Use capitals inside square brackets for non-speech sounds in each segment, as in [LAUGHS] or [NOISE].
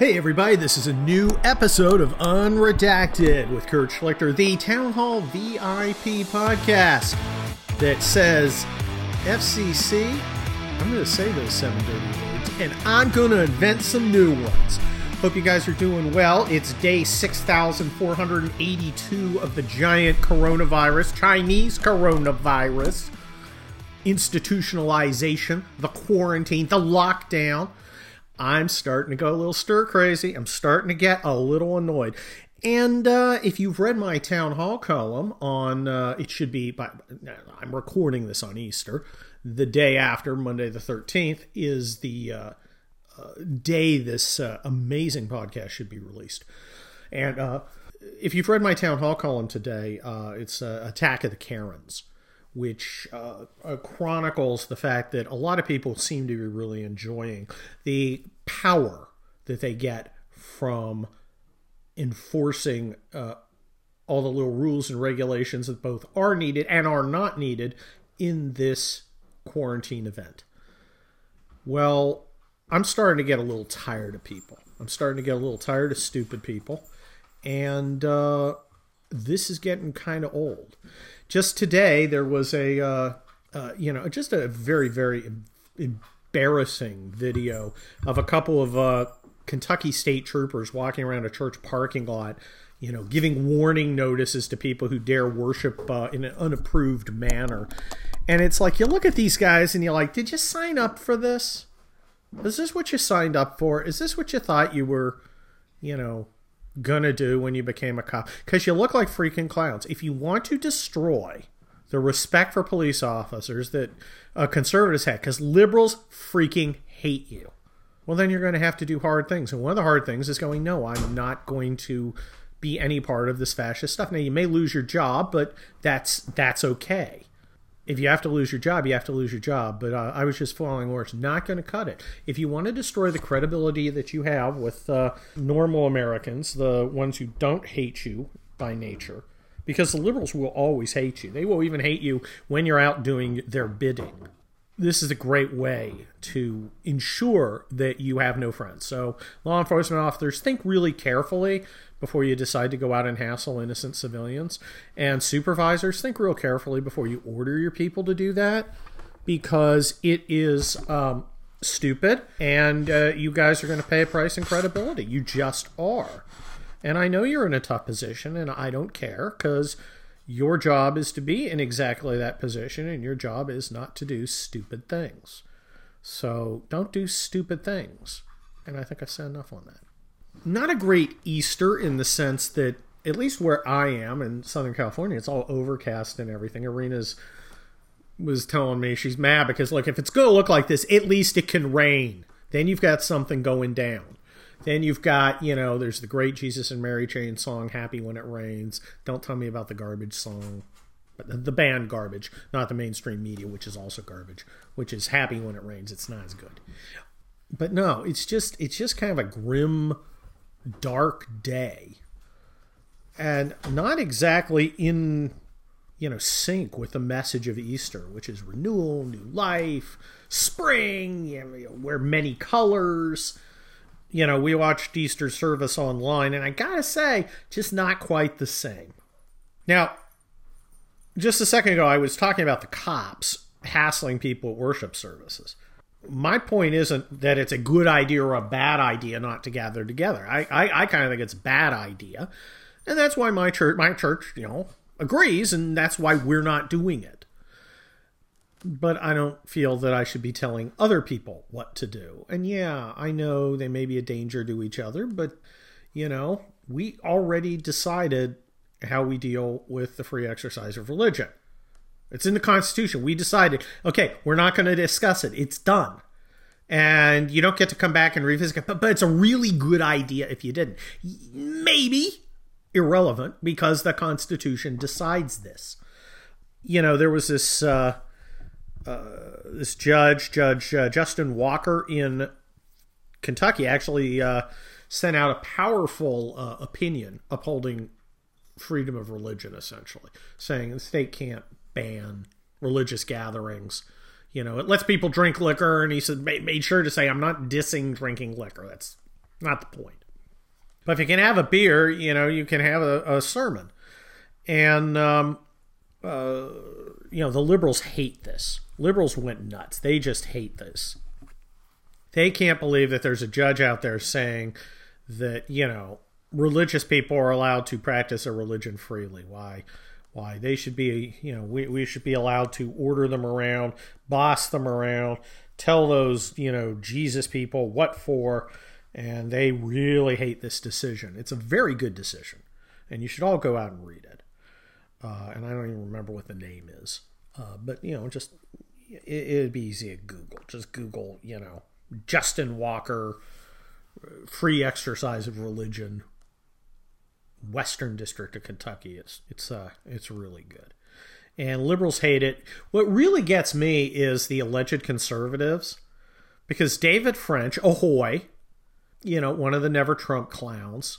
Hey, everybody, this is a new episode of Unredacted with Kurt Schlichter, the Town Hall VIP podcast that says FCC. I'm going to say those seven dirty words, and I'm going to invent some new ones. Hope you guys are doing well. It's day 6,482 of the giant coronavirus, Chinese coronavirus, institutionalization, the quarantine, the lockdown. I'm starting to go a little stir crazy. I'm starting to get a little annoyed. And uh, if you've read my town hall column on, uh, it should be, by, I'm recording this on Easter. The day after, Monday the 13th, is the uh, uh day this uh, amazing podcast should be released. And uh, if you've read my town hall column today, it's Attack of the Karens which uh, uh, chronicles the fact that a lot of people seem to be really enjoying the power that they get from enforcing uh, all the little rules and regulations that both are needed and are not needed in this quarantine event. Well, I'm starting to get a little tired of people. I'm starting to get a little tired of stupid people. And uh, this is getting kind of old just today there was a uh, uh, you know just a very very embarrassing video of a couple of uh, Kentucky state troopers walking around a church parking lot you know giving warning notices to people who dare worship uh, in an unapproved manner. And it's like you look at these guys and you're like did you sign up for this? Is this what you signed up for? Is this what you thought you were you know gonna do when you became a cop because you look like freaking clowns. If you want to destroy the respect for police officers that uh, conservatives had, because liberals freaking hate you, well, then you're going to have to do hard things. And one of the hard things is going, no, I'm not going to be any part of this fascist stuff. Now, you may lose your job, but that's that's okay if you have to lose your job, you have to lose your job. But uh, I was just following orders. Not going to cut it. If you want to destroy the credibility that you have with uh, normal Americans, the ones who don't hate you by nature, because the liberals will always hate you. They will even hate you when you're out doing their bidding. This is a great way to ensure that you have no friends. So, law enforcement officers, think really carefully before you decide to go out and hassle innocent civilians. And supervisors, think real carefully before you order your people to do that because it is um, stupid and uh, you guys are going to pay a price in credibility. You just are. And I know you're in a tough position and I don't care because your job is to be in exactly that position and your job is not to do stupid things. So don't do stupid things. And I think I said enough on that not a great Easter in the sense that at least where I am in Southern California, it's all overcast and everything. Arena's was telling me she's mad because look, if it's going to look like this, at least it can rain. Then you've got something going down. Then you've got, you know, there's the great Jesus and Mary Chain song, Happy When It Rains. Don't tell me about the garbage song. The band garbage, not the mainstream media, which is also garbage, which is Happy When It Rains. It's not as good. But no, it's just it's just kind of a grim dark day and not exactly in you know sync with the message of Easter, which is renewal, new life, spring, you know, wear many colors. You know, we watched Easter service online, and I gotta say, just not quite the same. Now, just a second ago, I was talking about the cops hassling people at worship services my point isn't that it's a good idea or a bad idea not to gather together. I, I, I kind of think it's a bad idea. And that's why my church, my church, you know, agrees, and that's why we're not doing it. But I don't feel that I should be telling other people what to do. And yeah, I know they may be a danger to each other, but, you know, we already decided how we deal with the free exercise of religion. It's in the Constitution. We decided, okay, we're not going to discuss it. It's done. And you don't get to come back and revisit it. But, but it's a really good idea if you didn't. Maybe irrelevant because the Constitution decides this. You know, there was this uh, this judge, Judge uh, Justin Walker in Kentucky, actually uh, sent out a powerful uh, opinion upholding freedom of religion, essentially, saying the state can't ban religious gatherings. You know, it lets people drink liquor, and he said made sure to say, "I'm not dissing drinking liquor. That's Not the point. But if you can have a beer, you know, you can have a, a sermon. And, um, uh, you know, the liberals hate this. Liberals went nuts. They just hate this. They can't believe that there's a judge out there saying that, you know, religious people are allowed to practice a religion freely. Why? Why they should be, you know, we, we should be allowed to order them around, boss them around, tell those, you know, Jesus people what for, and they really hate this decision. It's a very good decision, and you should all go out and read it. Uh, and I don't even remember what the name is, uh, but you know, just it, would be easy to Google. Just Google, you know, Justin Walker, free exercise of religion, Western District of Kentucky. It's it's uh it's really good. And liberals hate it. What really gets me is the alleged conservatives, because David French, ahoy, you know, one of the Never Trump clowns,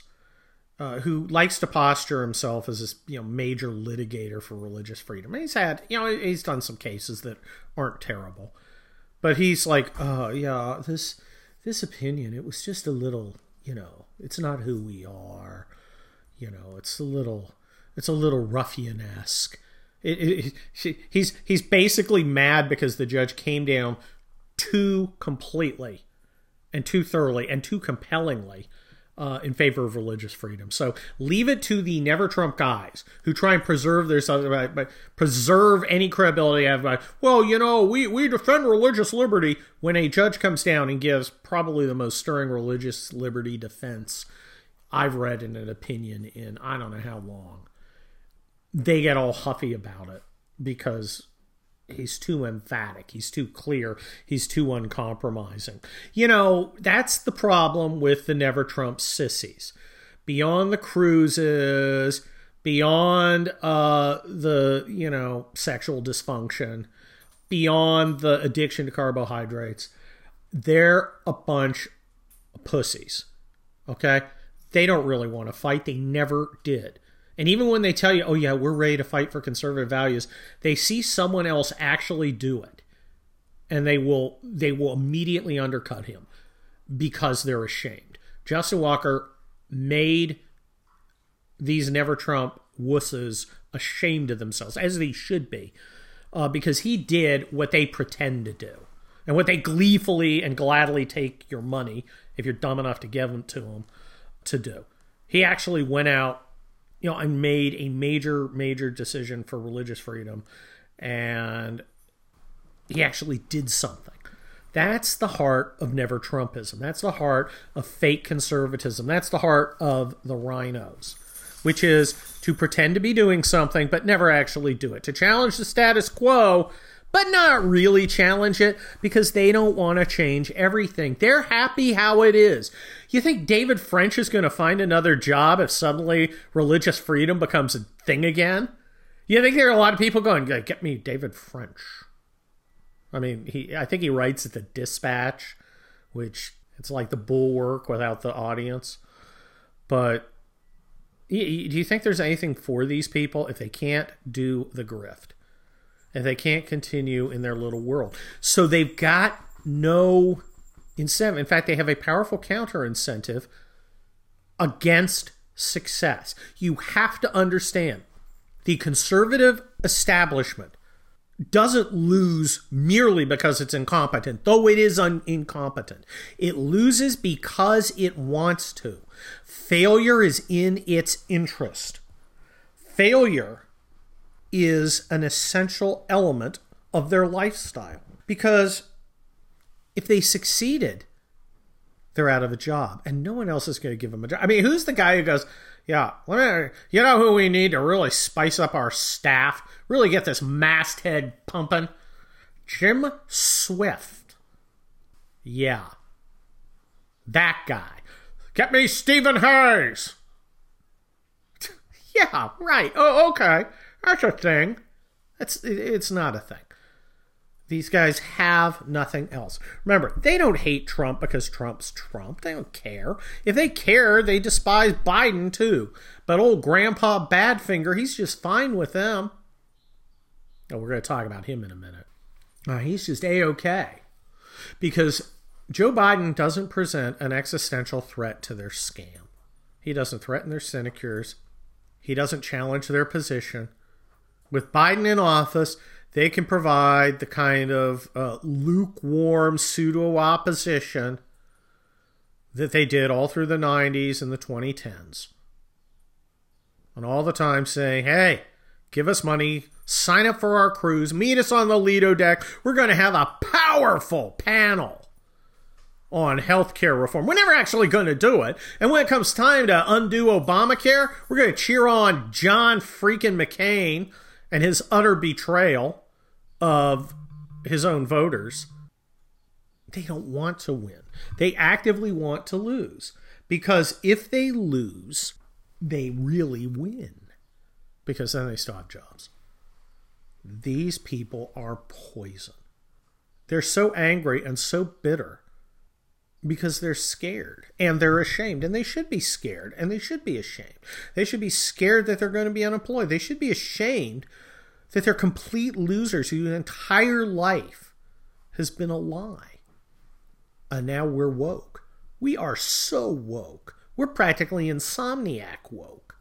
uh, who likes to posture himself as this you know major litigator for religious freedom. And he's had you know he's done some cases that aren't terrible, but he's like, oh yeah, this this opinion it was just a little you know it's not who we are, you know it's a little it's a little ruffian esque. It, it, it, he's he's basically mad because the judge came down too completely and too thoroughly and too compellingly uh, in favor of religious freedom. So leave it to the never Trump guys who try and preserve their but preserve any credibility of by, well, you know, we, we defend religious liberty when a judge comes down and gives probably the most stirring religious liberty defense I've read in an opinion in I don't know how long. They get all huffy about it because he's too emphatic. He's too clear. He's too uncompromising. You know that's the problem with the never trump sissies. Beyond the cruises beyond uh the you know sexual dysfunction beyond the addiction to carbohydrates they're a bunch of pussies okay? They don't really want to fight. They never did and even when they tell you, oh, yeah, we're ready to fight for conservative values, they see someone else actually do it. And they will they will immediately undercut him because they're ashamed. Justin Walker made these never Trump wusses ashamed of themselves, as they should be, uh, because he did what they pretend to do and what they gleefully and gladly take your money if you're dumb enough to give them to them to do. He actually went out you know, I made a major, major decision for religious freedom, and he actually did something. That's the heart of never Trumpism. That's the heart of fake conservatism. That's the heart of the RINOs, which is to pretend to be doing something but never actually do it. To challenge the status quo but not really challenge it because they don't want to change everything. They're happy how it is. You think David French is going to find another job if suddenly religious freedom becomes a thing again? You think there are a lot of people going, "Get me David French." I mean, he I think he writes at the Dispatch, which it's like the bulwark without the audience. But do you think there's anything for these people if they can't do the grift? And they can't continue in their little world. So they've got no incentive. In fact, they have a powerful counter incentive against success. You have to understand the conservative establishment doesn't lose merely because it's incompetent, though it is un- incompetent. It loses because it wants to. Failure is in its interest. Failure is an essential element of their lifestyle. Because if they succeeded, they're out of a job and no one else is going to give them a job. I mean, who's the guy who goes, yeah, you know who we need to really spice up our staff, really get this masthead pumping? Jim Swift. Yeah. That guy. Get me Stephen Hayes. [LAUGHS] yeah, right. Oh, okay. That's a thing. It's it's not a thing. These guys have nothing else. Remember, they don't hate Trump because Trump's Trump. They don't care. If they care, they despise Biden too. But old Grandpa Badfinger, he's just fine with them. Oh, we're going to talk about him in a minute. Uh, he's just a okay because Joe Biden doesn't present an existential threat to their scam. He doesn't threaten their sinecures. He doesn't challenge their position. With Biden in office, they can provide the kind of uh, lukewarm pseudo opposition that they did all through the 90s and the 2010s. And all the time saying, hey, give us money, sign up for our cruise, meet us on the Lido deck. We're going to have a powerful panel on healthcare reform. We're never actually going to do it. And when it comes time to undo Obamacare, we're going to cheer on John freaking McCain and his utter betrayal of his own voters. They don't want to win. They actively want to lose. Because if they lose, they really win. Because then they still have jobs. These people are poison. They're so angry and so bitter because they're scared and they're ashamed and they should be scared and they should be ashamed. They should be scared that they're going to be unemployed. They should be ashamed that they're complete losers whose entire life has been a lie. And now we're woke. We are so woke. We're practically insomniac woke.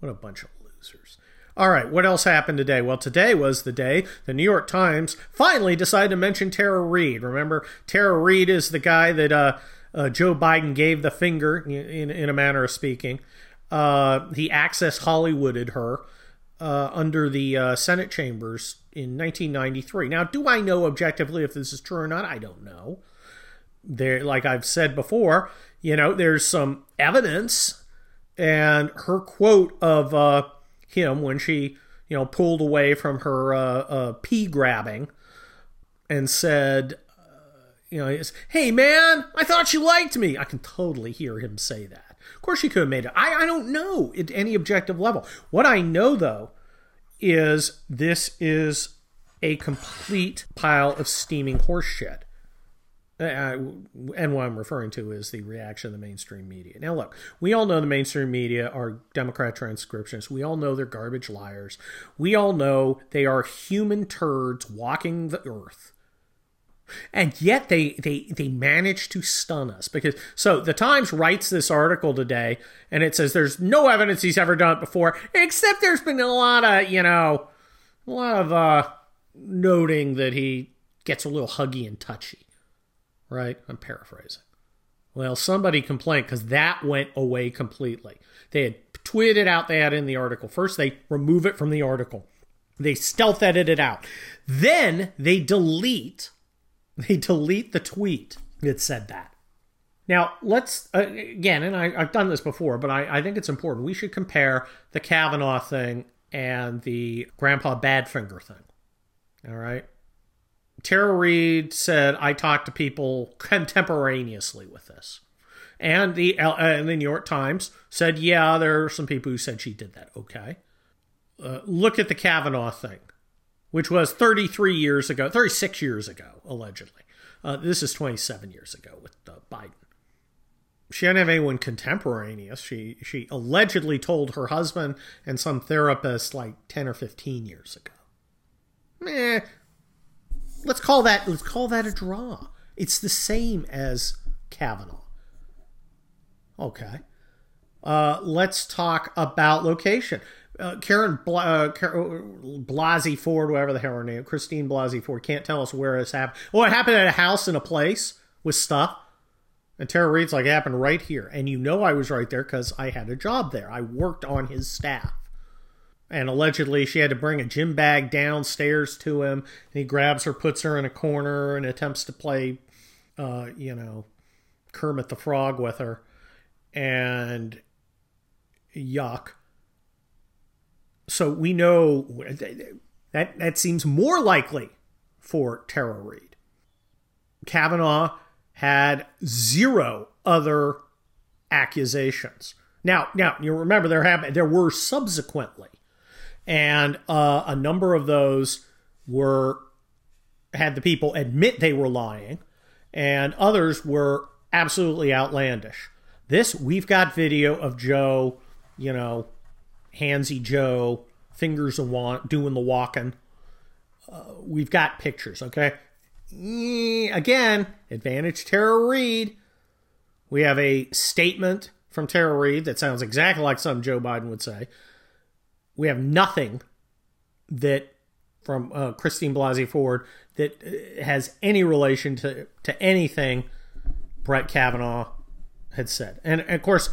What a bunch of losers all right, what else happened today? Well, today was the day the New York Times finally decided to mention Tara Reade. Remember, Tara Reade is the guy that uh, uh, Joe Biden gave the finger, in, in a manner of speaking. Uh, he access Hollywooded her uh, under the uh, Senate chambers in 1993. Now, do I know objectively if this is true or not? I don't know. There, like I've said before, you know, there's some evidence, and her quote of uh, him when she, you know, pulled away from her uh, uh, pee grabbing and said, uh, you know, hey man, I thought you liked me. I can totally hear him say that. Of course, she could have made it. I, I don't know at any objective level. What I know though is this is a complete pile of steaming horseshit. Uh, and what I'm referring to is the reaction of the mainstream media. Now, look, we all know the mainstream media are Democrat transcriptionists. We all know they're garbage liars. We all know they are human turds walking the earth. And yet they, they, they manage to stun us because so the Times writes this article today and it says there's no evidence he's ever done it before, except there's been a lot of, you know, a lot of uh, noting that he gets a little huggy and touchy right? I'm paraphrasing. Well, somebody complained because that went away completely. They had tweeted out had in the article. First, they remove it from the article. They stealth edit it out. Then they delete, they delete the tweet that said that. Now, let's, uh, again, and I, have done this before, but I, I think it's important. We should compare the Kavanaugh thing and the Grandpa Badfinger thing. All right? Tara Reade said, I talked to people contemporaneously with this. And the, uh, and the New York Times said, yeah, there are some people who said she did that. Okay. Uh, look at the Kavanaugh thing, which was 33 years ago, 36 years ago, allegedly. Uh, this is 27 years ago with uh, Biden. She didn't have anyone contemporaneous. She she allegedly told her husband and some therapist like 10 or 15 years ago. Meh, let's call that let's call that a draw. It's the same as Kavanaugh. Okay. Uh, let's talk about location. Uh, Karen Bla- uh, Blasey Ford, whatever the hell her name, Christine Blasey Ford, can't tell us where this happened. Oh, it happened at a house in a place with stuff. And Tara Reade's like, it happened right here. And you know I was right there because I had a job there. I worked on his staff and allegedly she had to bring a gym bag downstairs to him and he grabs her puts her in a corner and attempts to play uh, you know kermit the frog with her and yuck so we know that that seems more likely for Tara Reade. Kavanaugh had zero other accusations. Now, now you remember there have there were subsequently and uh, a number of those were had the people admit they were lying, and others were absolutely outlandish. This we've got video of Joe, you know, handsy Joe, fingers a want doing the walking. Uh, we've got pictures, okay. again, advantage Tara Reade. We have a statement from Tara Reade that sounds exactly like something Joe Biden would say. We have nothing that from uh, Christine Blasey Ford that uh, has any relation to, to anything Brett Kavanaugh had said. And, and of course,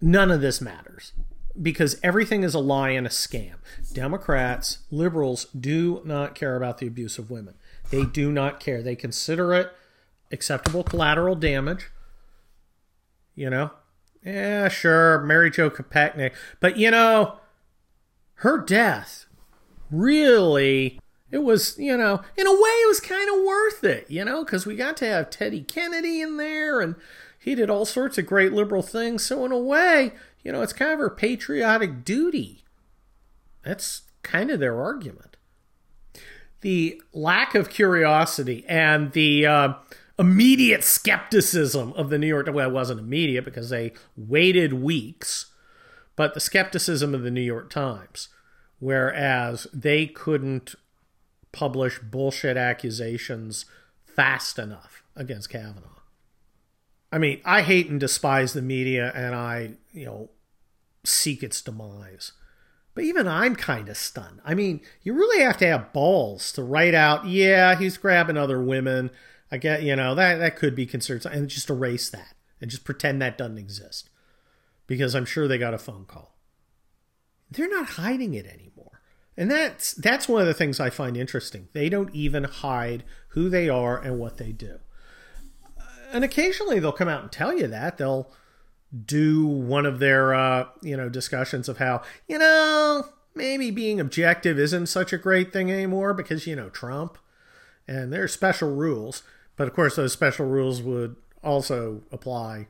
none of this matters because everything is a lie and a scam. Democrats, liberals do not care about the abuse of women. They do not care. They consider it acceptable collateral damage. You know? Yeah, sure, Mary Jo Kopechne. But, you know, her death really, it was, you know, in a way, it was kind of worth it, you know, because we got to have Teddy Kennedy in there and he did all sorts of great liberal things. So, in a way, you know, it's kind of her patriotic duty. That's kind of their argument. The lack of curiosity and the uh, immediate skepticism of the New York well, it wasn't immediate because they waited weeks, but the skepticism of the New York Times, whereas they couldn't publish bullshit accusations fast enough against Kavanaugh. I mean, I hate and despise the media and I, you know, seek its demise. But even I'm kind of stunned. I mean, you really have to have balls to write out, yeah, he's grabbing other women. I get, you know, that that could be considered and just erase that and just pretend that doesn't exist. Because I'm sure they got a phone call. They're not hiding it anymore. And that's that's one of the things I find interesting. They don't even hide who they are and what they do and occasionally they'll come out and tell you that they'll do one of their uh, you know discussions of how you know maybe being objective isn't such a great thing anymore because you know Trump and there are special rules but of course those special rules would also apply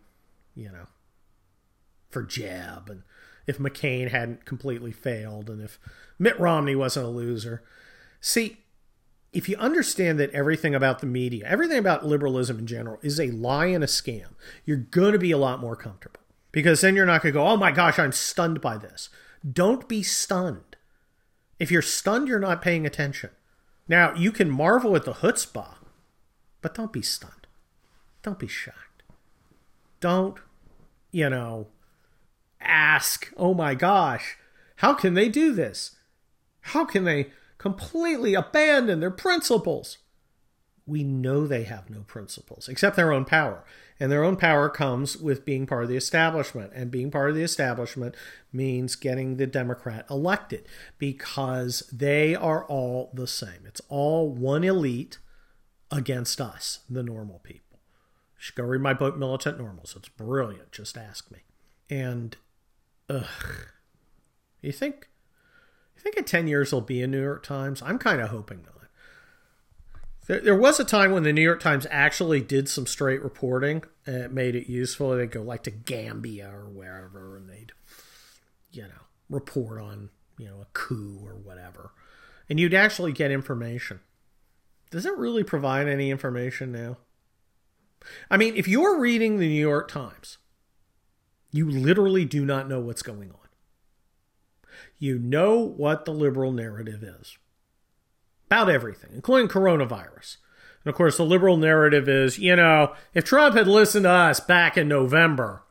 you know for Jeb and if McCain hadn't completely failed and if Mitt Romney wasn't a loser see if you understand that everything about the media, everything about liberalism in general is a lie and a scam, you're going to be a lot more comfortable. Because then you're not going to go, oh my gosh, I'm stunned by this. Don't be stunned. If you're stunned, you're not paying attention. Now, you can marvel at the chutzpah, but don't be stunned. Don't be shocked. Don't, you know, ask, oh my gosh, how can they do this? How can they completely abandon their principles. We know they have no principles except their own power. And their own power comes with being part of the establishment. And being part of the establishment means getting the Democrat elected because they are all the same. It's all one elite against us, the normal people. You should go read my book, Militant Normals. It's brilliant. Just ask me. And, ugh. You think You think in 10 years it'll be a New York Times. I'm kind of hoping not. There, there, was a time when the New York Times actually did some straight reporting and it made it useful. They'd go like to Gambia or wherever and they'd, you know, report on, you know, a coup or whatever. And you'd actually get information. Does it really provide any information now? I mean, if you're reading the New York Times, you literally do not know what's going on you know what the liberal narrative is about everything, including coronavirus. And of course, the liberal narrative is you know, if Trump had listened to us back in November,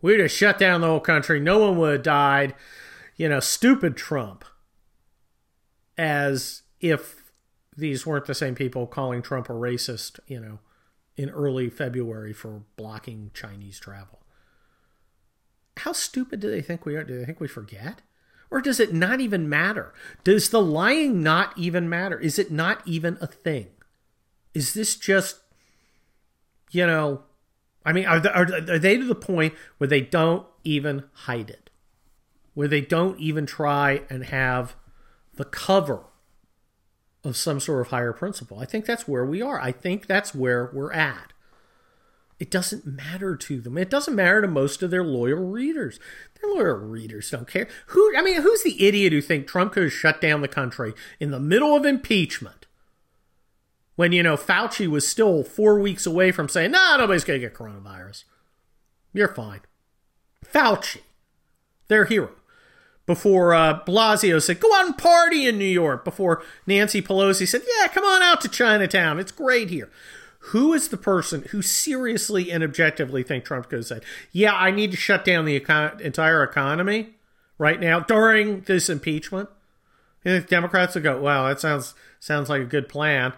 we'd have shut down the whole country. No one would have died. You know, stupid Trump. As if these weren't the same people calling Trump a racist, you know, in early February for blocking Chinese travel. How stupid do they think we are? Do they think we forget? Or does it not even matter? Does the lying not even matter? Is it not even a thing? Is this just, you know, I mean, are, are, are they to the point where they don't even hide it? Where they don't even try and have the cover of some sort of higher principle? I think that's where we are. I think that's where we're at. It doesn't matter to them. It doesn't matter to most of their loyal readers. Their loyal readers don't care. Who I mean, who's the idiot who think Trump could have shut down the country in the middle of impeachment? When, you know, Fauci was still four weeks away from saying, nah, nobody's gonna get coronavirus. You're fine. Fauci, their hero. before uh, Blasio said, go out and party in New York, before Nancy Pelosi said, yeah, come on out to Chinatown. It's great here. Who is the person who seriously and objectively think going to say, yeah, I need to shut down the econ- entire economy right now during this impeachment? And Democrats will go, wow, that sounds sounds like a good plan.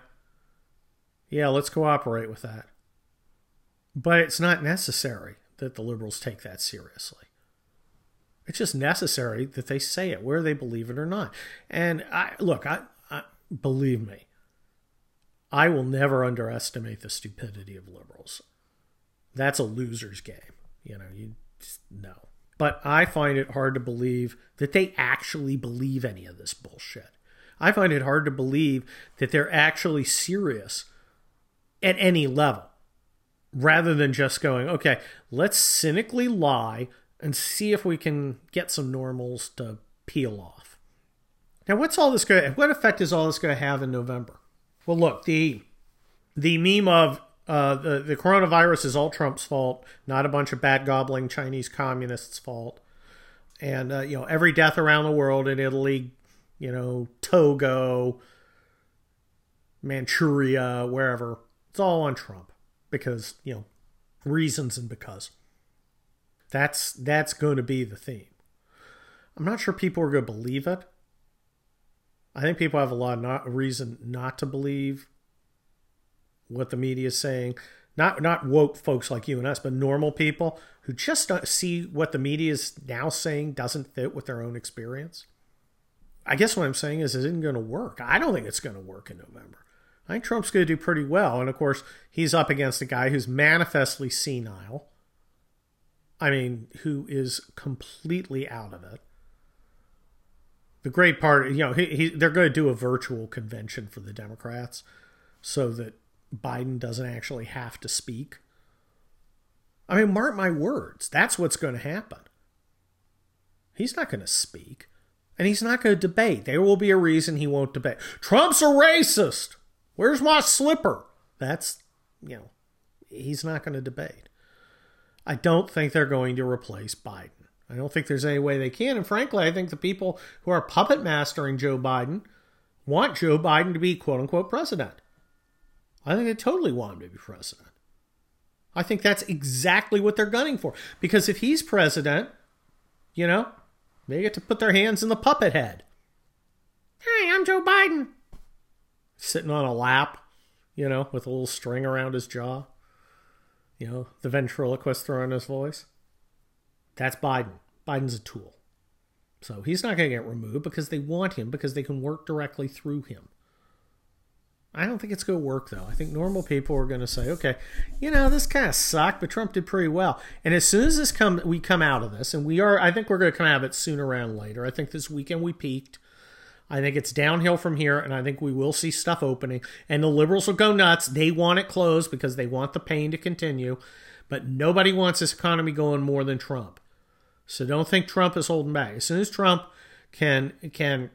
Yeah, let's cooperate with that. But it's not necessary that the liberals take that seriously. It's just necessary that they say it, whether they believe it or not. And I look, I, I believe me, I will never underestimate the stupidity of liberals. That's a loser's game. You know, you just know. But I find it hard to believe that they actually believe any of this bullshit. I find it hard to believe that they're actually serious at any level rather than just going, okay, let's cynically lie and see if we can get some normals to peel off. Now, what's all this going what effect is all this going to have in November? Well, look, the the meme of uh, the the coronavirus is all Trump's fault, not a bunch of bad gobbling Chinese communists' fault, and uh, you know every death around the world in Italy, you know Togo, Manchuria, wherever, it's all on Trump because you know reasons and because. That's that's going to be the theme. I'm not sure people are going to believe it. I think people have a lot of not, reason not to believe what the media is saying. Not not woke folks like you and us, but normal people who just don't see what the media is now saying doesn't fit with their own experience. I guess what I'm saying is it isn't going to work. I don't think it's going to work in November. I think Trump's going to do pretty well. And of course, he's up against a guy who's manifestly senile. I mean, who is completely out of it the great part, you know, he, he, they're going to do a virtual convention for the Democrats so that Biden doesn't actually have to speak. I mean, mark my words, that's what's going to happen. He's not going to speak, and he's not going to debate. There will be a reason he won't debate. Trump's a racist. Where's my slipper? That's, you know, he's not going to debate. I don't think they're going to replace Biden. I don't think there's any way they can. And frankly, I think the people who are puppet mastering Joe Biden want Joe Biden to be quote unquote president. I think they totally want him to be president. I think that's exactly what they're gunning for. Because if he's president, you know, they get to put their hands in the puppet head. Hey, I'm Joe Biden. Sitting on a lap, you know, with a little string around his jaw. You know, the ventriloquist throwing his voice. That's Biden. Biden's a tool. So he's not going to get removed because they want him because they can work directly through him. I don't think it's going to work though. I think normal people are going to say, "Okay, you know, this kind of sucked, but Trump did pretty well." And as soon as this come we come out of this, and we are I think we're going to come out of it sooner than later. I think this weekend we peaked. I think it's downhill from here, and I think we will see stuff opening. And the liberals will go nuts. They want it closed because they want the pain to continue. But nobody wants this economy going more than Trump. So don't think Trump is holding back. As soon as Trump can can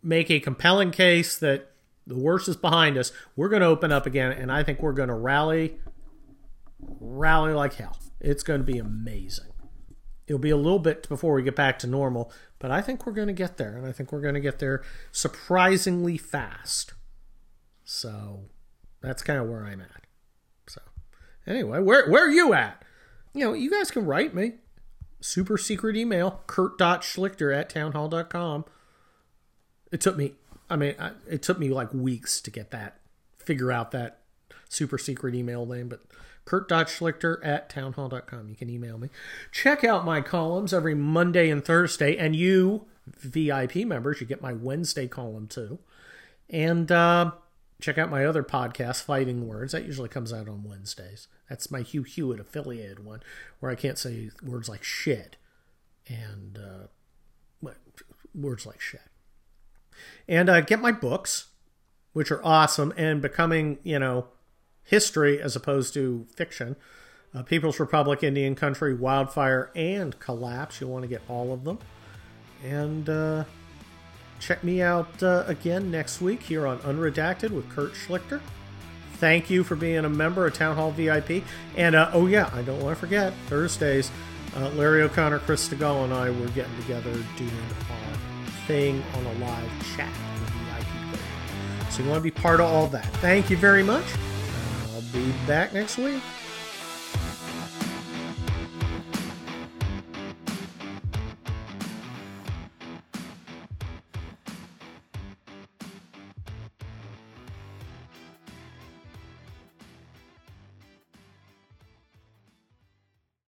make a compelling case that the worst is behind us, we're going to open up again, and I think we're going to rally, rally like hell. It's going to be amazing. It'll be a little bit before we get back to normal, but I think we're going to get there, and I think we're going to get there surprisingly fast. So that's kind of where I'm at. So anyway, where where are you at? You know, you guys can write me super secret email, kurt.schlichter at townhall.com. It took me, I mean, it took me like weeks to get that, figure out that super secret email name, but kurt.schlichter at townhall.com. You can email me. Check out my columns every Monday and Thursday, and you, VIP members, you get my Wednesday column too. And uh, check out my other podcast, Fighting Words. That usually comes out on Wednesdays. That's my Hugh Hewitt affiliated one, where I can't say words like shit and uh, words like shit. And uh, get my books, which are awesome and becoming, you know, history as opposed to fiction. Uh, People's Republic, Indian Country, Wildfire, and Collapse. You'll want to get all of them. And uh, check me out uh, again next week here on Unredacted with Kurt Schlichter thank you for being a member of Town Hall VIP. And uh, oh, yeah, I don't want to forget Thursdays, uh, Larry O'Connor, Chris Stigall, and I were getting together doing our thing on a live chat for VIP So you want to be part of all that. Thank you very much. I'll be back next week.